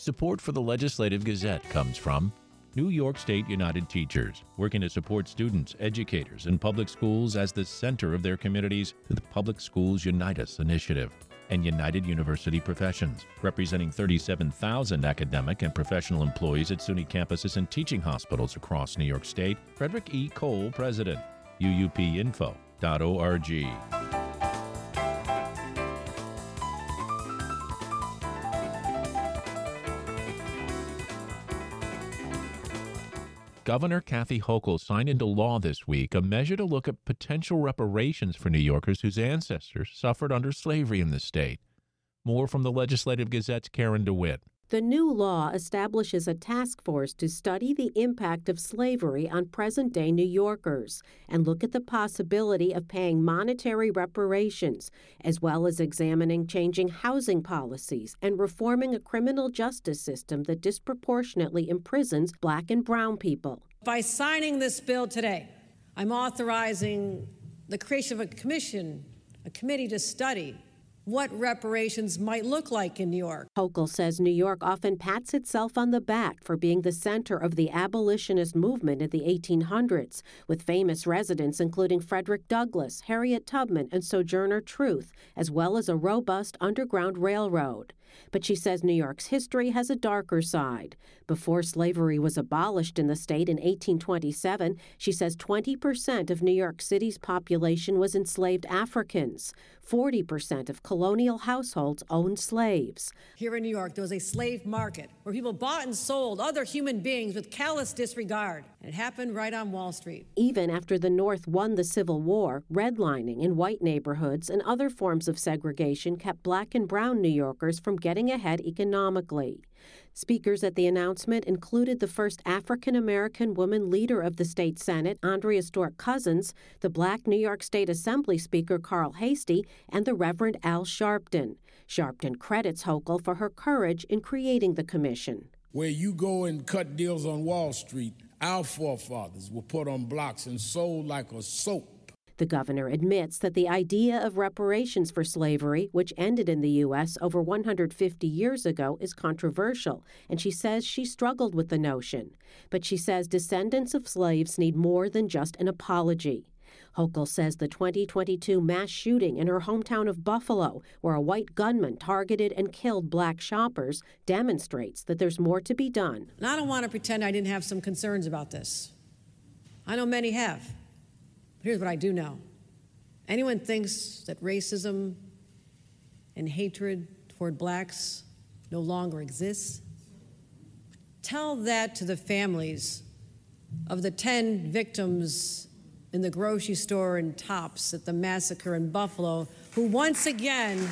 Support for the Legislative Gazette comes from New York State United Teachers, working to support students, educators, and public schools as the center of their communities through the Public Schools Unite Us initiative, and United University Professions, representing 37,000 academic and professional employees at SUNY campuses and teaching hospitals across New York State. Frederick E. Kowal, President, uupinfo.org. Governor Kathy Hochul signed into law this week a measure to look at potential reparations for New Yorkers whose ancestors suffered under slavery in the state. More from the Legislative Gazette's Karen DeWitt. The new law establishes a task force to study the impact of slavery on present day New Yorkers and look at the possibility of paying monetary reparations, as well as examining changing housing policies and reforming a criminal justice system that disproportionately imprisons black and brown people. By signing this bill today, I'm authorizing the creation of a commission, a committee to study what reparations might look like in New York. Hochul says New York often pats itself on the back for being the center of the abolitionist movement in the 1800s, with famous residents including Frederick Douglass, Harriet Tubman, and Sojourner Truth, as well as a robust underground railroad. But she says New York's history has a darker side. Before slavery was abolished in the state in 1827, she says 20% of New York City's population was enslaved Africans. 40% of colonial households owned slaves. Here in New York, there was a slave market where people bought and sold other human beings with callous disregard. It happened right on Wall Street. Even after the North won the Civil War, redlining in white neighborhoods and other forms of segregation kept black and brown New Yorkers from getting ahead economically. Speakers at the announcement included the first African American woman leader of the state Senate, Andrea Stewart-Cousins, the black New York State Assembly Speaker Carl Heastie, and the Reverend Al Sharpton. Sharpton credits Hochul for her courage in creating the commission. Where you go and cut deals on Wall Street, our forefathers were put on blocks and sold like a soap. The governor admits that the idea of reparations for slavery, which ended in the U.S. over 150 years ago, is controversial, and she says she struggled with the notion. But she says descendants of slaves need more than just an apology. Hochul says the 2022 mass shooting in her hometown of Buffalo, where a white gunman targeted and killed black shoppers, demonstrates that there's more to be done. And I don't want to pretend I didn't have some concerns about this. I know many have. But here's what I do know. Anyone thinks that racism and hatred toward blacks no longer exists, tell that to the families of the 10 victims in the grocery store in Tops at the massacre in Buffalo, who once again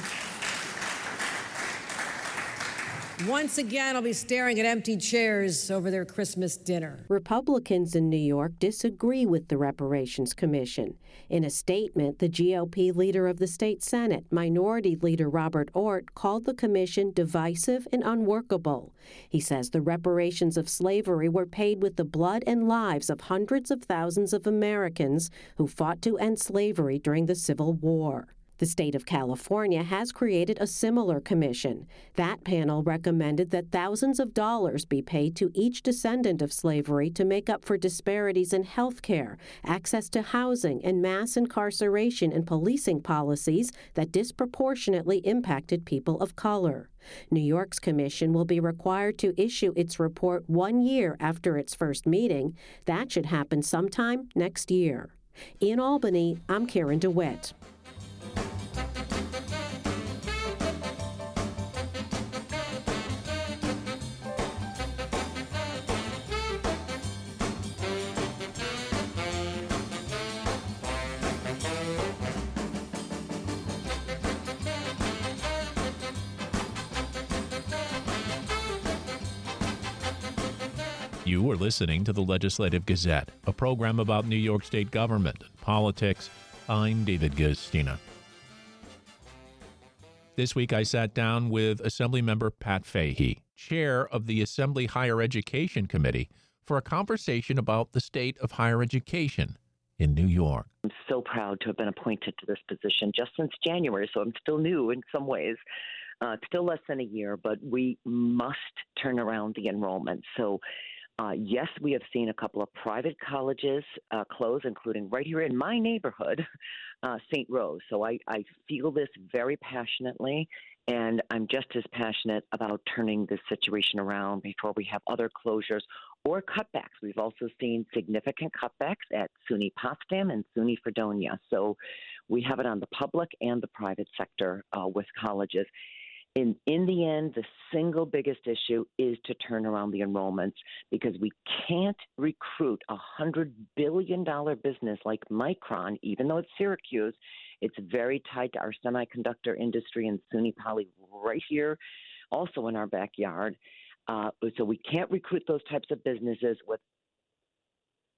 once again, I'll be staring at empty chairs over their Christmas dinner. Republicans in New York disagree with the Reparations Commission. In a statement, the GOP leader of the state Senate, Minority Leader Robert Ortt, called the commission divisive and unworkable. He says the reparations of slavery were paid with the blood and lives of hundreds of thousands of Americans who fought to end slavery during the Civil War. The state of California has created a similar commission. That panel recommended that thousands of dollars be paid to each descendant of slavery to make up for disparities in health care, access to housing, and mass incarceration and policing policies that disproportionately impacted people of color. New York's commission will be required to issue its report one year after its first meeting. That should happen sometime next year. In Albany, I'm Karen DeWitt. You are listening to the Legislative Gazette, a program about New York State government and politics. I'm David Guistina. This week I sat down with Assemblymember Pat Fahey, chair of the Assembly Higher Education Committee, for a conversation about the state of higher education in New York. I'm so proud to have been appointed to this position just since January, so I'm still new in some ways. Uh, still less than a year, but we must turn around the enrollment. So, uh, yes, we have seen a couple of private colleges uh, close, including right here in my neighborhood, uh, St. Rose. So I, I feel this very passionately, and I'm just as passionate about turning this situation around before we have other closures or cutbacks. We've also seen significant cutbacks at SUNY Potsdam and SUNY Fredonia. So we have it on the public and the private sector uh, with colleges. In, in the end, the single biggest issue is to turn around the enrollments because we can't recruit a $100 billion business like Micron, even though it's Syracuse. It's very tied to our semiconductor industry in SUNY Poly right here, also in our backyard. Uh, so we can't recruit those types of businesses with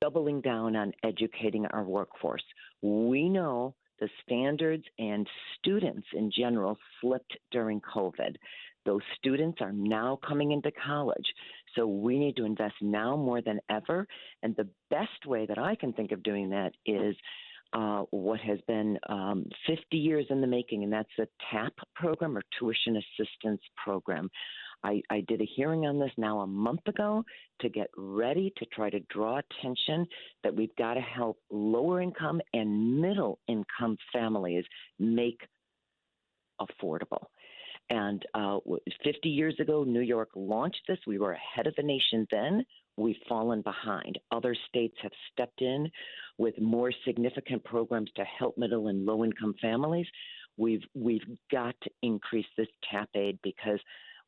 doubling down on educating our workforce. We know the standards and students in general slipped during COVID. Those students are now coming into college. So we need to invest now more than ever. And the best way that I can think of doing that is uh, what has been um, 50 years in the making, and that's a TAP program or tuition assistance program. I, I did a hearing on this now a month ago to get ready to try to draw attention that we've got to help lower income and middle income families make affordable. And uh, 50 years ago, New York launched this. We were ahead of the nation then. We've fallen behind. Other states have stepped in with more significant programs to help middle and low income families. We've we've got to increase this TAP aid because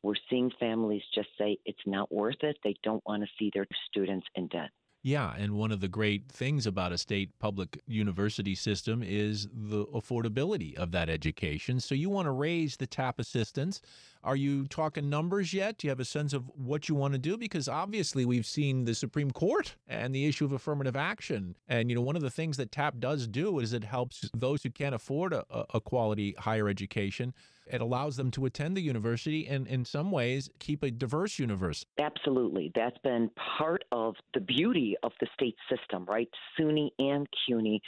we're seeing families just say it's not worth it. They don't want to see their students in debt. Yeah, and one of the great things about a state public university system is the affordability of that education. So you want to raise the TAP assistance. Are you talking numbers yet? Do you have a sense of what you want to do? Because obviously we've seen the Supreme Court and the issue of affirmative action. And, you know, one of the things that TAP does do is it helps those who can't afford a, a quality higher education it allows them to attend the university and, in some ways, keep a diverse university. Absolutely. That's been part of the beauty of the state system, right? SUNY and CUNY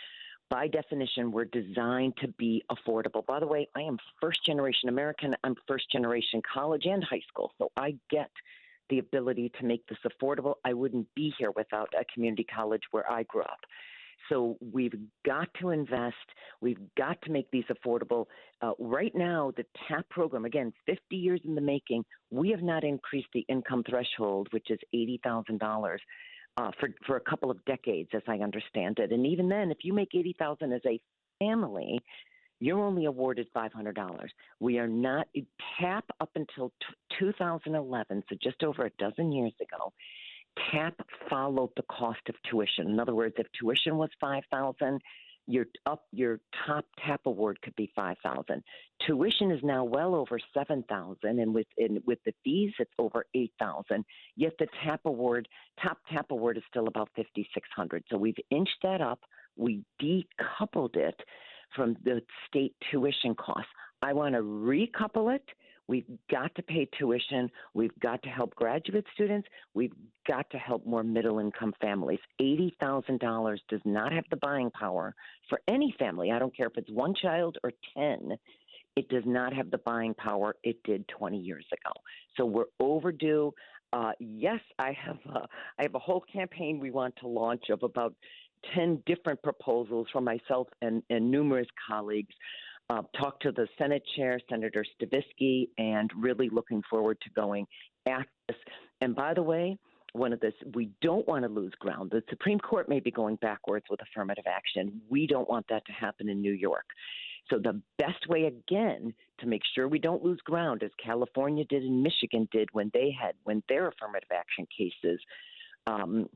by definition, were designed to be affordable. By the way, I am first generation American. I'm first generation college and high school, so I get the ability to make this affordable. I wouldn't be here without a community college where I grew up. So we've got to invest. We've got to make these affordable. Uh, right now, the TAP program, again, 50 years in the making, we have not increased the income threshold, which is $80,000. Uh, for for a couple of decades, as I understand it, and even then, if you make eighty thousand as a family, you're only awarded $500. We are not TAP up until t- 2011, so just over a dozen years ago, TAP followed the cost of tuition. In other words, if tuition was five thousand, your up your top TAP award could be five thousand. Tuition is now well over seven thousand, and with in, with the fees, it's over eight thousand. Yet the TAP award, top TAP award, is still about fifty six hundred. So we've inched that up. We decoupled it from the state tuition costs. I want to recouple it We've got to pay tuition. We've got to help graduate students. We've got to help more middle income families. $80,000 does not have the buying power for any family. I don't care if it's one child or 10. It does not have the buying power it did 20 years ago. So we're overdue. Uh, yes, I have a, I have a whole campaign we want to launch of about 10 different proposals from myself and, and numerous colleagues uh, talked to the Senate chair, Senator Stavisky, and really looking forward to going at this. And by the way, one of this, we don't want to lose ground. The Supreme Court may be going backwards with affirmative action. We don't want that to happen in New York. So the best way again to make sure we don't lose ground, as California did and Michigan did when they had when their affirmative action cases um,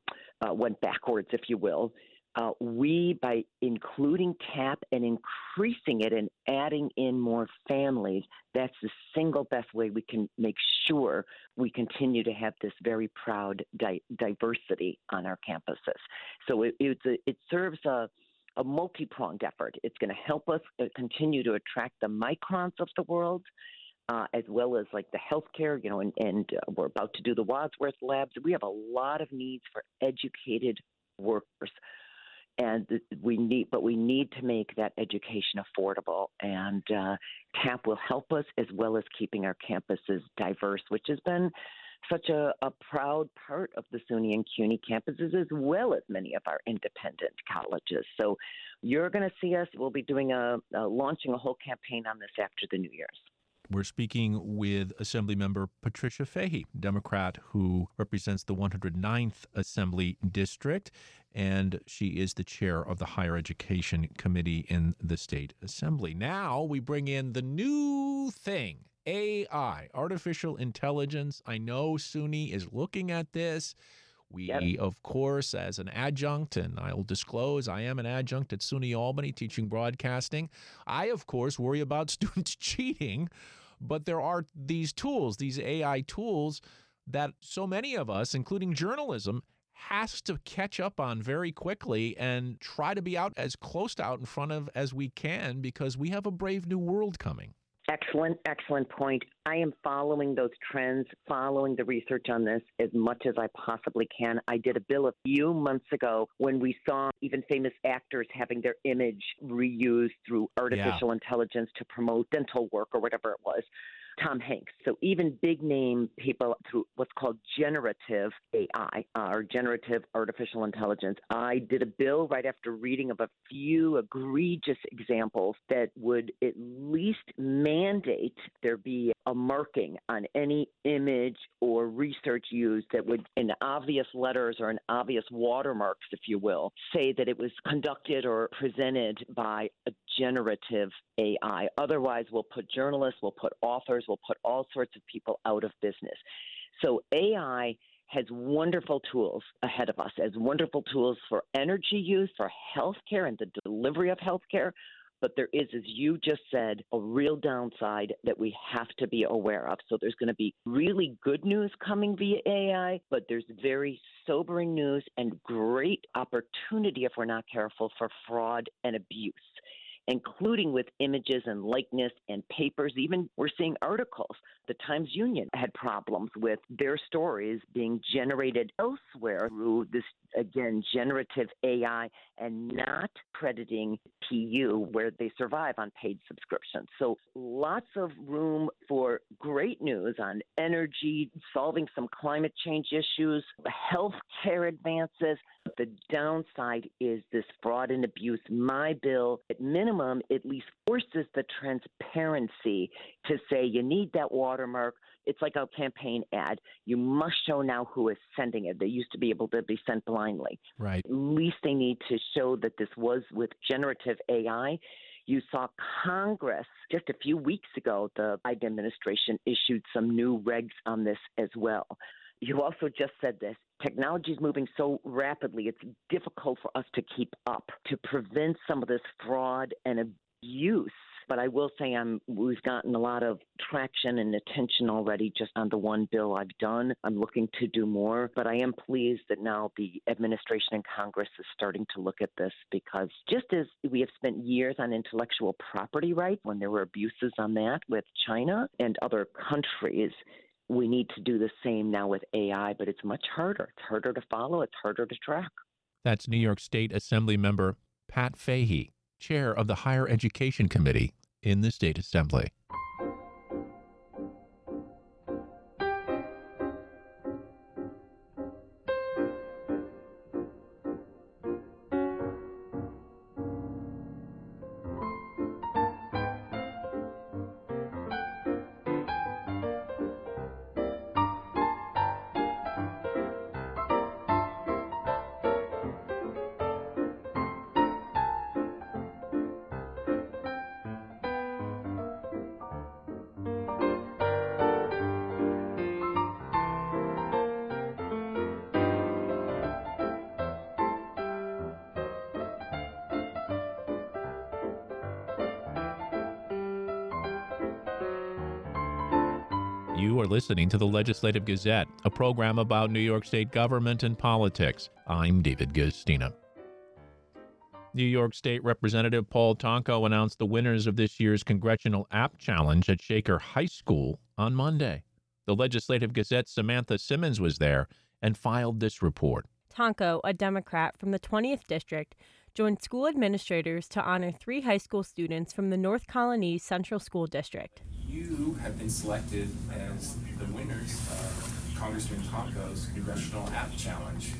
uh, went backwards, if you will, uh, we, by including TAP and increasing it and adding in more families, that's the single best way we can make sure we continue to have this very proud di- diversity on our campuses. So it, a, it serves a, a multi pronged effort. It's going to help us uh, continue to attract the microns of the world. Uh, as well as like the healthcare, you know, and, and uh, we're about to do the Wadsworth labs. We have a lot of needs for educated workers and we need, but we need to make that education affordable. And uh, will help us as well as keeping our campuses diverse, which has been such a, a proud part of the SUNY and CUNY campuses, as well as many of our independent colleges. So you're going to see us. We'll be doing a, a launching a whole campaign on this after the New Year's. We're speaking with Assemblymember Patricia Fahey, Democrat who represents the 109th Assembly District, and she is the chair of the Higher Education Committee in the State Assembly. Now we bring in the new thing AI, artificial intelligence. I know SUNY is looking at this. We, yep. of course, as an adjunct, and I'll disclose I am an adjunct at SUNY Albany teaching broadcasting. I, of course, worry about students cheating, but there are these tools, these AI tools, that so many of us, including journalism, has to catch up on very quickly and try to be out as close to out in front of as we can because we have a brave new world coming. Excellent, excellent point. I am following those trends, following the research on this as much as I possibly can. I did a bill a few months ago when we saw even famous actors having their image reused through artificial yeah. intelligence to promote dental work or whatever it was. Tom Hanks. So even big name people through what's called generative AI uh, or generative artificial intelligence. I did a bill right after reading of a few egregious examples that would at least mandate there be a marking on any image or research used that would, in obvious letters or in obvious watermarks, if you will, say that it was conducted or presented by a generative AI. Otherwise, we'll put journalists, we'll put authors, we'll put all sorts of people out of business. So AI has wonderful tools ahead of us, as wonderful tools for energy use, for healthcare and the delivery of healthcare. But there is, as you just said, a real downside that we have to be aware of. So there's going to be really good news coming via AI, but there's very sobering news and great opportunity if we're not careful for fraud and abuse including with images and likeness and papers. Even we're seeing articles. The Times Union had problems with their stories being generated elsewhere through this, again, generative AI and not crediting PU where they survive on paid subscriptions. So lots of room for great news on energy, solving some climate change issues, health care advances. The downside is this fraud and abuse. My bill, at minimum, at least forces the transparency to say you need that watermark. It's like a campaign ad. You must show now who is sending it. They used to be able to be sent blindly. Right. At least they need to show that this was with generative AI. You saw Congress just a few weeks ago, the Biden administration issued some new regs on this as well. You also just said this technology is moving so rapidly, it's difficult for us to keep up to prevent some of this fraud and abuse. But I will say I'm we've gotten a lot of traction and attention already just on the one bill I've done. I'm looking to do more, but I am pleased that now the administration and Congress is starting to look at this because just as we have spent years on intellectual property rights when there were abuses on that with China and other countries, we need to do the same now with AI, but it's much harder. It's harder to follow, it's harder to track. That's New York State Assembly member Pat Fahey, chair of the Higher Education Committee in the State Assembly. Listening to the Legislative Gazette, a program about New York State government and politics. I'm David Guistina. New York State Representative Paul Tonko announced the winners of this year's Congressional App Challenge at Shaker High School on Monday. The Legislative Gazette's Samantha Simmons was there and filed this report. Tonko, a Democrat from the 20th District, joined school administrators to honor three high school students from the North Colonie Central School District. You have been selected as the winners of Congressman Tonko's Congressional App Challenge.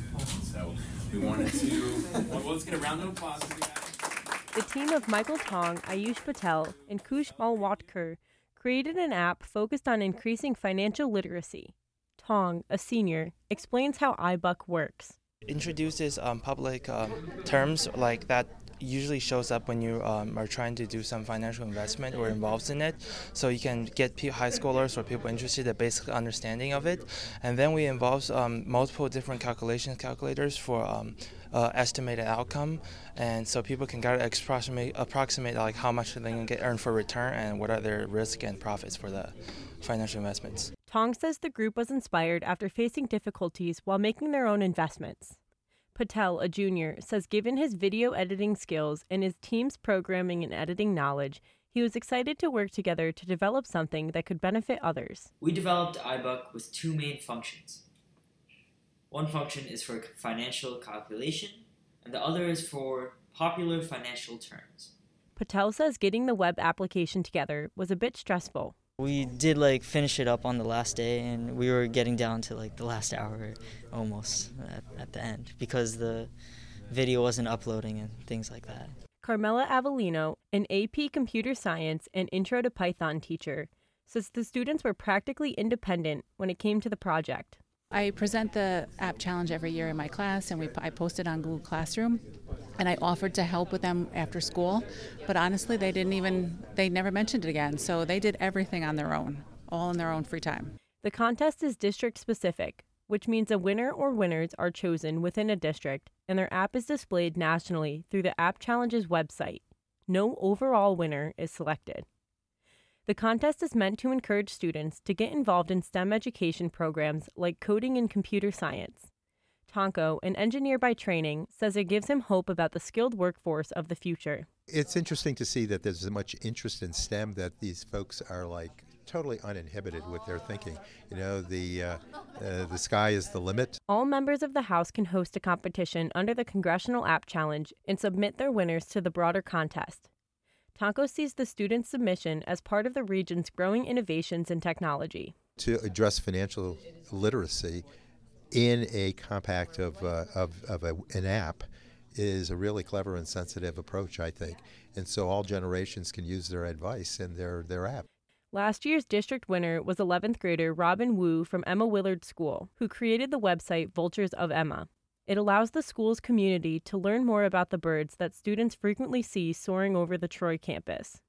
So we wanted to, well, let's get a round of applause. For The team of Michael Tong, Ayush Patel, and Kush Malwatker created an app focused on increasing financial literacy. Tong, a senior, explains how iBuck works. Introduces um, public um, terms like that usually shows up when you um, are trying to do some financial investment or involved in it. So you can get high schoolers or people interested a basic understanding of it. And then we involve um, multiple different calculation calculators for um, uh, estimated outcome, and so people can get approximate approximate like how much they can get earned for return and what are their risk and profits for the financial investments. Tong says the group was inspired after facing difficulties while making their own investments. Patel, a junior, says given his video editing skills and his team's programming and editing knowledge, he was excited to work together to develop something that could benefit others. We developed iBook with two main functions. One function is for financial calculation, and the other is for popular financial terms. Patel says getting the web application together was a bit stressful. We did like finish it up on the last day, and we were getting down to like the last hour almost at, at the end because the video wasn't uploading and things like that. Carmela Avellino, an AP Computer Science and Intro to Python teacher, says the students were practically independent when it came to the project. I present the app challenge every year in my class, and we, I post it on Google Classroom. And I offered to help with them after school, but honestly, they didn't even, they never mentioned it again. So they did everything on their own, all in their own free time. The contest is district specific, which means a winner or winners are chosen within a district, and their app is displayed nationally through the App Challenge's website. No overall winner is selected. The contest is meant to encourage students to get involved in STEM education programs like coding and computer science. Tonko, an engineer by training, says it gives him hope about the skilled workforce of the future. It's interesting to see that there's as much interest in STEM that these folks are like totally uninhibited with their thinking. You know, the uh, uh, the sky is the limit. All members of the House can host a competition under the Congressional App Challenge and submit their winners to the broader contest. Tonko sees the student submission as part of the region's growing innovations in technology. To address financial literacy in a compact of, uh, of, of a, an app is a really clever and sensitive approach, I think. And so all generations can use their advice in their, their app. Last year's district winner was 11th grader Robin Wu from Emma Willard School, who created the website Vultures of Emma. It allows the school's community to learn more about the birds that students frequently see soaring over the Troy campus.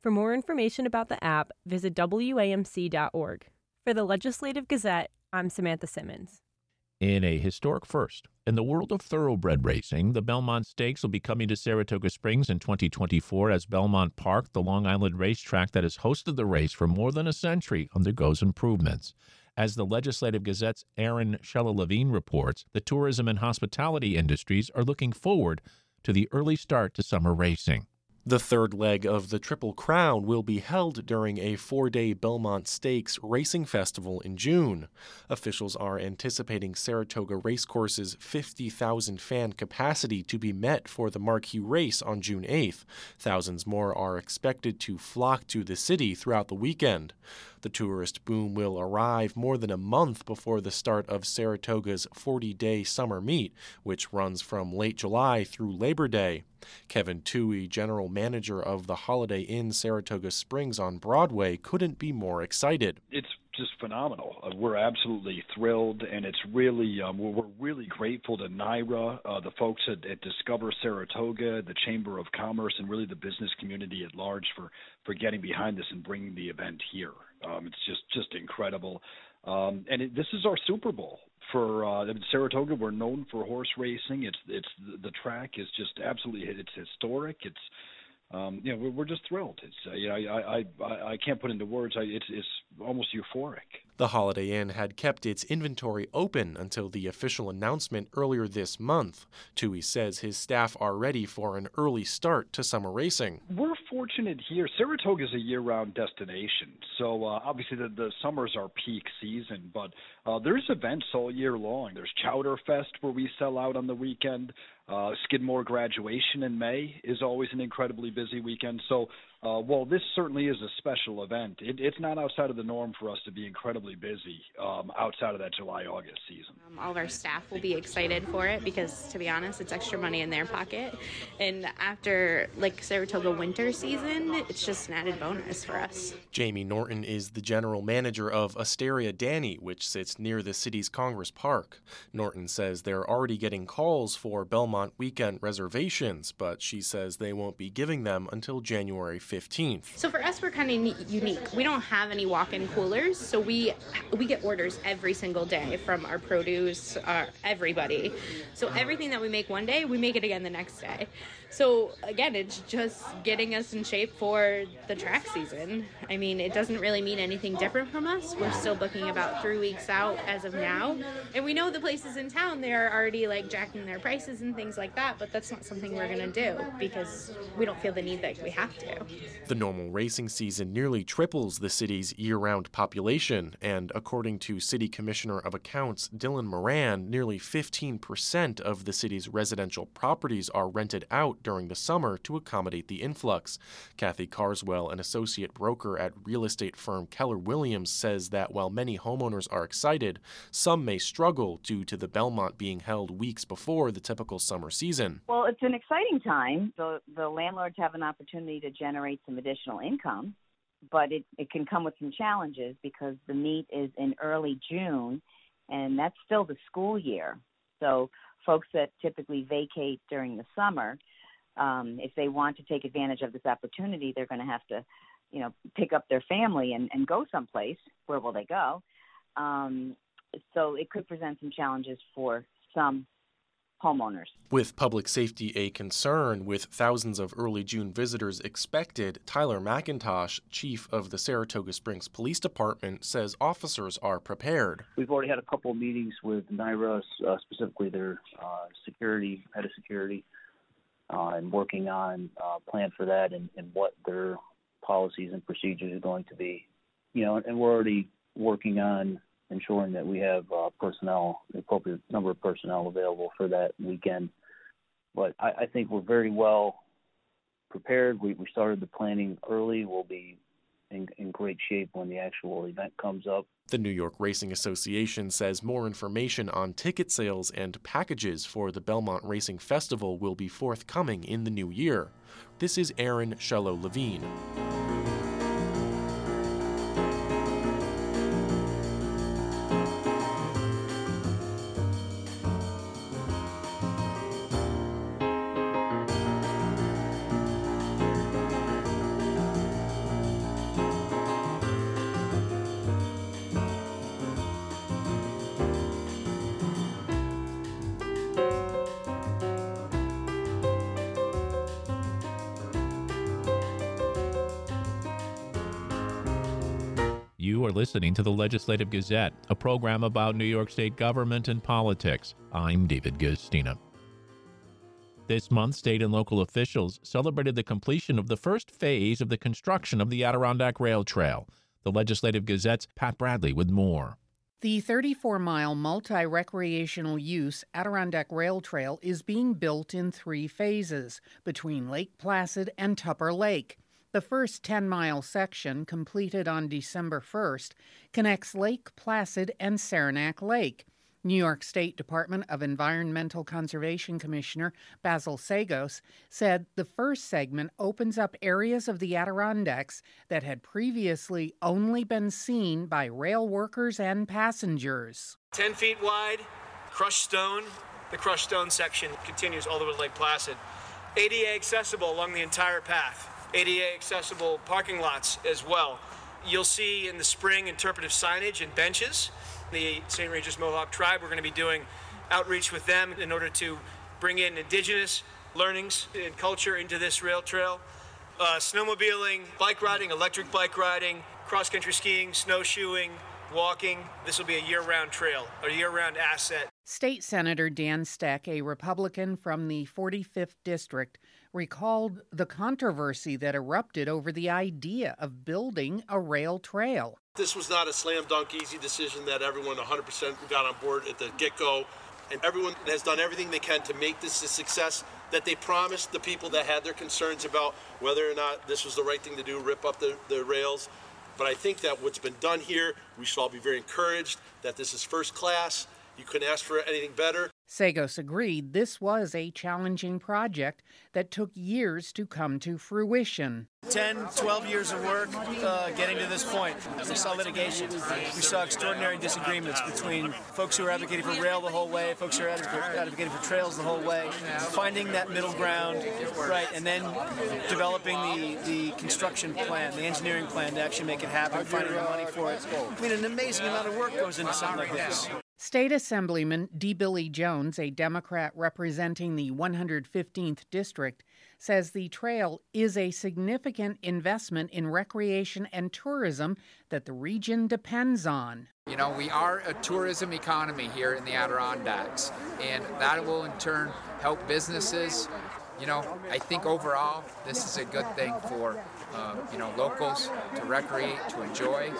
For more information about the app, visit WAMC.org. For the Legislative Gazette, I'm Samantha Simmons. In a historic first, in the world of thoroughbred racing, the Belmont Stakes will be coming to Saratoga Springs in 2024 as Belmont Park, the Long Island racetrack that has hosted the race for more than a century, undergoes improvements. As the Legislative Gazette's Aaron Shella Levine reports, the tourism and hospitality industries are looking forward to the early start to summer racing. The third leg of the Triple Crown will be held during a four day Belmont Stakes racing festival in June. Officials are anticipating Saratoga Racecourse's 50,000 fan capacity to be met for the marquee race on June 8th. Thousands more are expected to flock to the city throughout the weekend. The tourist boom will arrive more than a month before the start of Saratoga's 40 day summer meet, which runs from late July through Labor Day. Kevin Toohey, general manager of the Holiday Inn Saratoga Springs on Broadway, couldn't be more excited. It's just phenomenal. Uh, we're absolutely thrilled, and it's really um, we're, really grateful to NYRA, uh, the folks at, at, Discover Saratoga, the Chamber of Commerce, and really the business community at large for for getting behind this and bringing the event here. Um, it's just just incredible. Um, and it, this is our Super Bowl for uh, Saratoga. We're known for horse racing. It's it's the, the track is just absolutely it's historic. It's um, you know, we're just thrilled. It's uh, you know, I, I I can't put into words. I, it's it's almost euphoric. The Holiday Inn had kept its inventory open until the official announcement earlier this month. Toohey says his staff are ready for an early start to summer racing. We're fortunate here. Saratoga is a year-round destination, so uh, obviously the, the summers are peak season, but uh, there's events all year long. There's Chowder Fest where we sell out on the weekend. Uh, Skidmore graduation in May is always an incredibly busy weekend. So uh, well, this certainly is a special event. It, it's not outside of the norm for us to be incredibly busy um, outside of that July August season. Um, all of our staff will be excited for it because, to be honest, it's extra money in their pocket. And after like Saratoga winter season, it's just an added bonus for us. Jamie Norton is the general manager of Osteria Danny, which sits near the city's Congress Park. Norton says they're already getting calls for Belmont weekend reservations, but she says they won't be giving them until January 15th. So for us, we're kind of unique. We don't have any walk-in coolers, so we we get orders every single day from our produce, uh, everybody. So everything that we make one day, we make it again the next day. So again, it's just getting us in shape for the track season. I mean, it doesn't really mean anything different from us. We're still booking about three weeks out as of now, and we know the places in town they're already like jacking their prices and things like that. But that's not something we're gonna do because we don't feel the need that we have to. The normal racing season nearly triples the city's year-round population, and according to City Commissioner of Accounts Dillon Moran, nearly 15% of the city's residential properties are rented out during the summer to accommodate the influx. Kathy Carswell, an associate broker at real estate firm Keller Williams, says that while many homeowners are excited, some may struggle due to the Belmont being held weeks before the typical summer season. Well, it's an exciting time. The, the landlords have an opportunity to generate some additional income, but it, it can come with some challenges because the meet is in early June, and that's still the school year. So folks that typically vacate during the summer um, if they want to take advantage of this opportunity, they're going to have to, you know, pick up their family and, and go someplace. Where will they go? Um, so it could present some challenges for some homeowners. With public safety a concern, with thousands of early June visitors expected, Tyler McIntosh, chief of the Saratoga Springs Police Department, says officers are prepared. We've already had a couple of meetings with NYRA, uh, specifically their uh, security, head of security, uh, and working on a uh, plan for that and, and what their policies and procedures are going to be. You know, and we're already working on ensuring that we have uh, personnel, the appropriate number of personnel available for that weekend. But I, I think we're very well prepared. We, we started the planning early. We'll be in, in great shape when the actual event comes up. The New York Racing Association says more information on ticket sales and packages for the Belmont Racing Festival will be forthcoming in the new year. This is Aaron Shello Levine. You are listening to the Legislative Gazette, a program about New York State government and politics. I'm David Guistina. This month, state and local officials celebrated the completion of the first phase of the construction of the Adirondack Rail Trail. The Legislative Gazette's Pat Bradley with more. The 34 mile multi recreational use Adirondack Rail Trail is being built in three phases between Lake Placid and Tupper Lake. The first 10 mile section, completed on December 1st, connects Lake Placid and Saranac Lake. New York State Department of Environmental Conservation Commissioner Basil Seggos said the first segment opens up areas of the Adirondacks that had previously only been seen by rail workers and passengers. 10 feet wide, crushed stone. The crushed stone section continues all the way to Lake Placid. ADA accessible along the entire path. ADA accessible parking lots as well. You'll see in the spring interpretive signage and benches. The St. Regis Mohawk tribe, we're going to be doing outreach with them in order to bring in indigenous learnings and culture into this rail trail. Uh, snowmobiling, bike riding, electric bike riding, cross country skiing, snowshoeing, walking. This will be a year round trail, a year round asset. State Senator Dan Stec, a Republican from the 45th District, recalled the controversy that erupted over the idea of building a rail trail. This was not a slam dunk, easy decision that everyone 100% got on board at the get go. and everyone has done everything they can to make this a success that they promised the people that had their concerns about whether or not this was the right thing to do, rip up the, the rails. But I think that what's been done here, we should all be very encouraged that this is first class. You couldn't ask for anything better. Seggos agreed this was a challenging project that took years to come to fruition. 10, 12 years of work uh, getting to this point. We saw litigation. We saw extraordinary disagreements between folks who are advocating for rail the whole way, folks who are advocating for trails the whole way, finding that middle ground, right, and then developing the, the construction plan, the engineering plan to actually make it happen, finding the money for it. I mean, an amazing amount of work goes into something like this. State Assemblyman D. Billy Jones, a Democrat representing the 115th District, says the trail is a significant investment in recreation and tourism that the region depends on. You know, we are a tourism economy here in the Adirondacks, and that will in turn help businesses. You know, I think overall this is a good thing for uh, you know locals to recreate, to enjoy.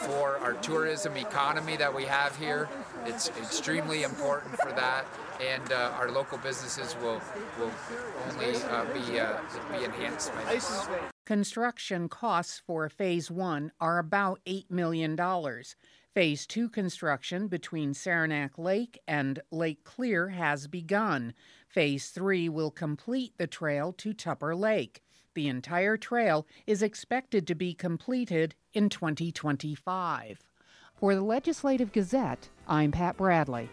For our tourism economy that we have here, it's extremely important for that, and uh, our local businesses will will only uh, be uh, be enhanced by this. Construction costs for Phase 1 are about $8 million. Phase 2 construction between Saranac Lake and Lake Clear has begun. Phase 3 will complete the trail to Tupper Lake. The entire trail is expected to be completed in 2025. For the Legislative Gazette, I'm Pat Bradley.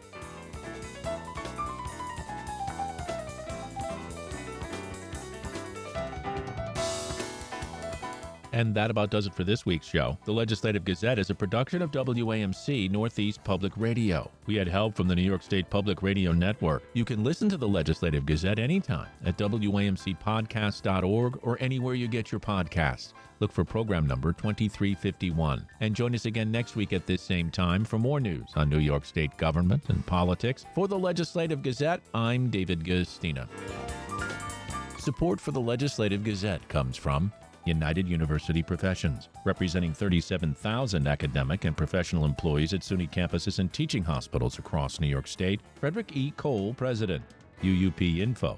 And that about does it for this week's show. The Legislative Gazette is a production of WAMC Northeast Public Radio. We had help from the New York State Public Radio Network. You can listen to the Legislative Gazette anytime at WAMCpodcast.org or anywhere you get your podcasts. Look for program number 2351. And join us again next week at this same time for more news on New York State government and politics. For the Legislative Gazette, I'm David Guistina. Support for the Legislative Gazette comes from United University Professions, representing 37,000 academic and professional employees at SUNY campuses and teaching hospitals across New York State. Frederick E. Kowal, President. UUPinfo.org.